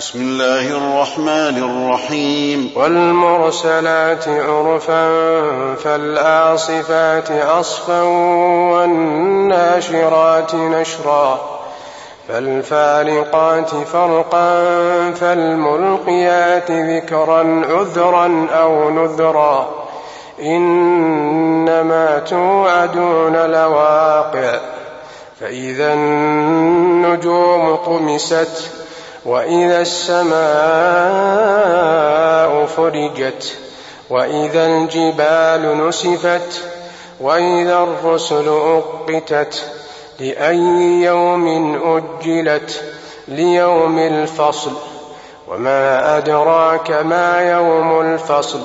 بسم الله الرحمن الرحيم. والمرسلات عرفا فالآصفات أصفا والناشرات نشرا. فالفارقات فرقا فالملقيات ذكرا عذرا أو نذرا. إنما توعدون لواقع. فإذا النجوم طمست وإذا السماء فرجت وإذا الجبال نسفت وإذا الرسل أقتت لأي يوم أجلت ليوم الفصل. وما أدراك ما يوم الفصل.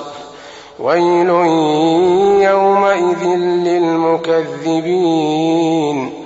ويل يومئذ للمكذبين.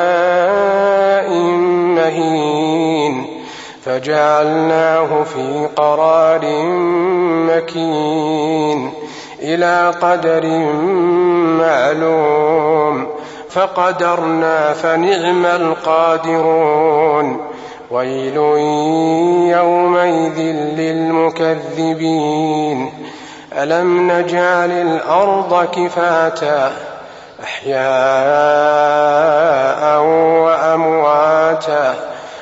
فجعلناه في قرار مكين إلى قدر معلوم فقدرنا فنعم القادرون ويل يومئذ للمكذبين. ألم نجعل الأرض كفاتا أحياء وأمواتا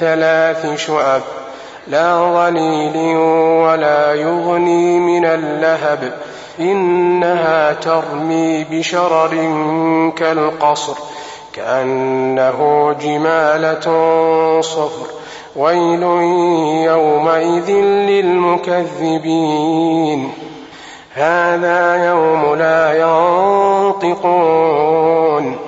ثلاث شعب لا ظليل ولا يغني من اللهب إنها ترمي بشرر كالقصر كأنه جمالة صفر. ويل يومئذ للمكذبين. هذا يوم لا ينطقون.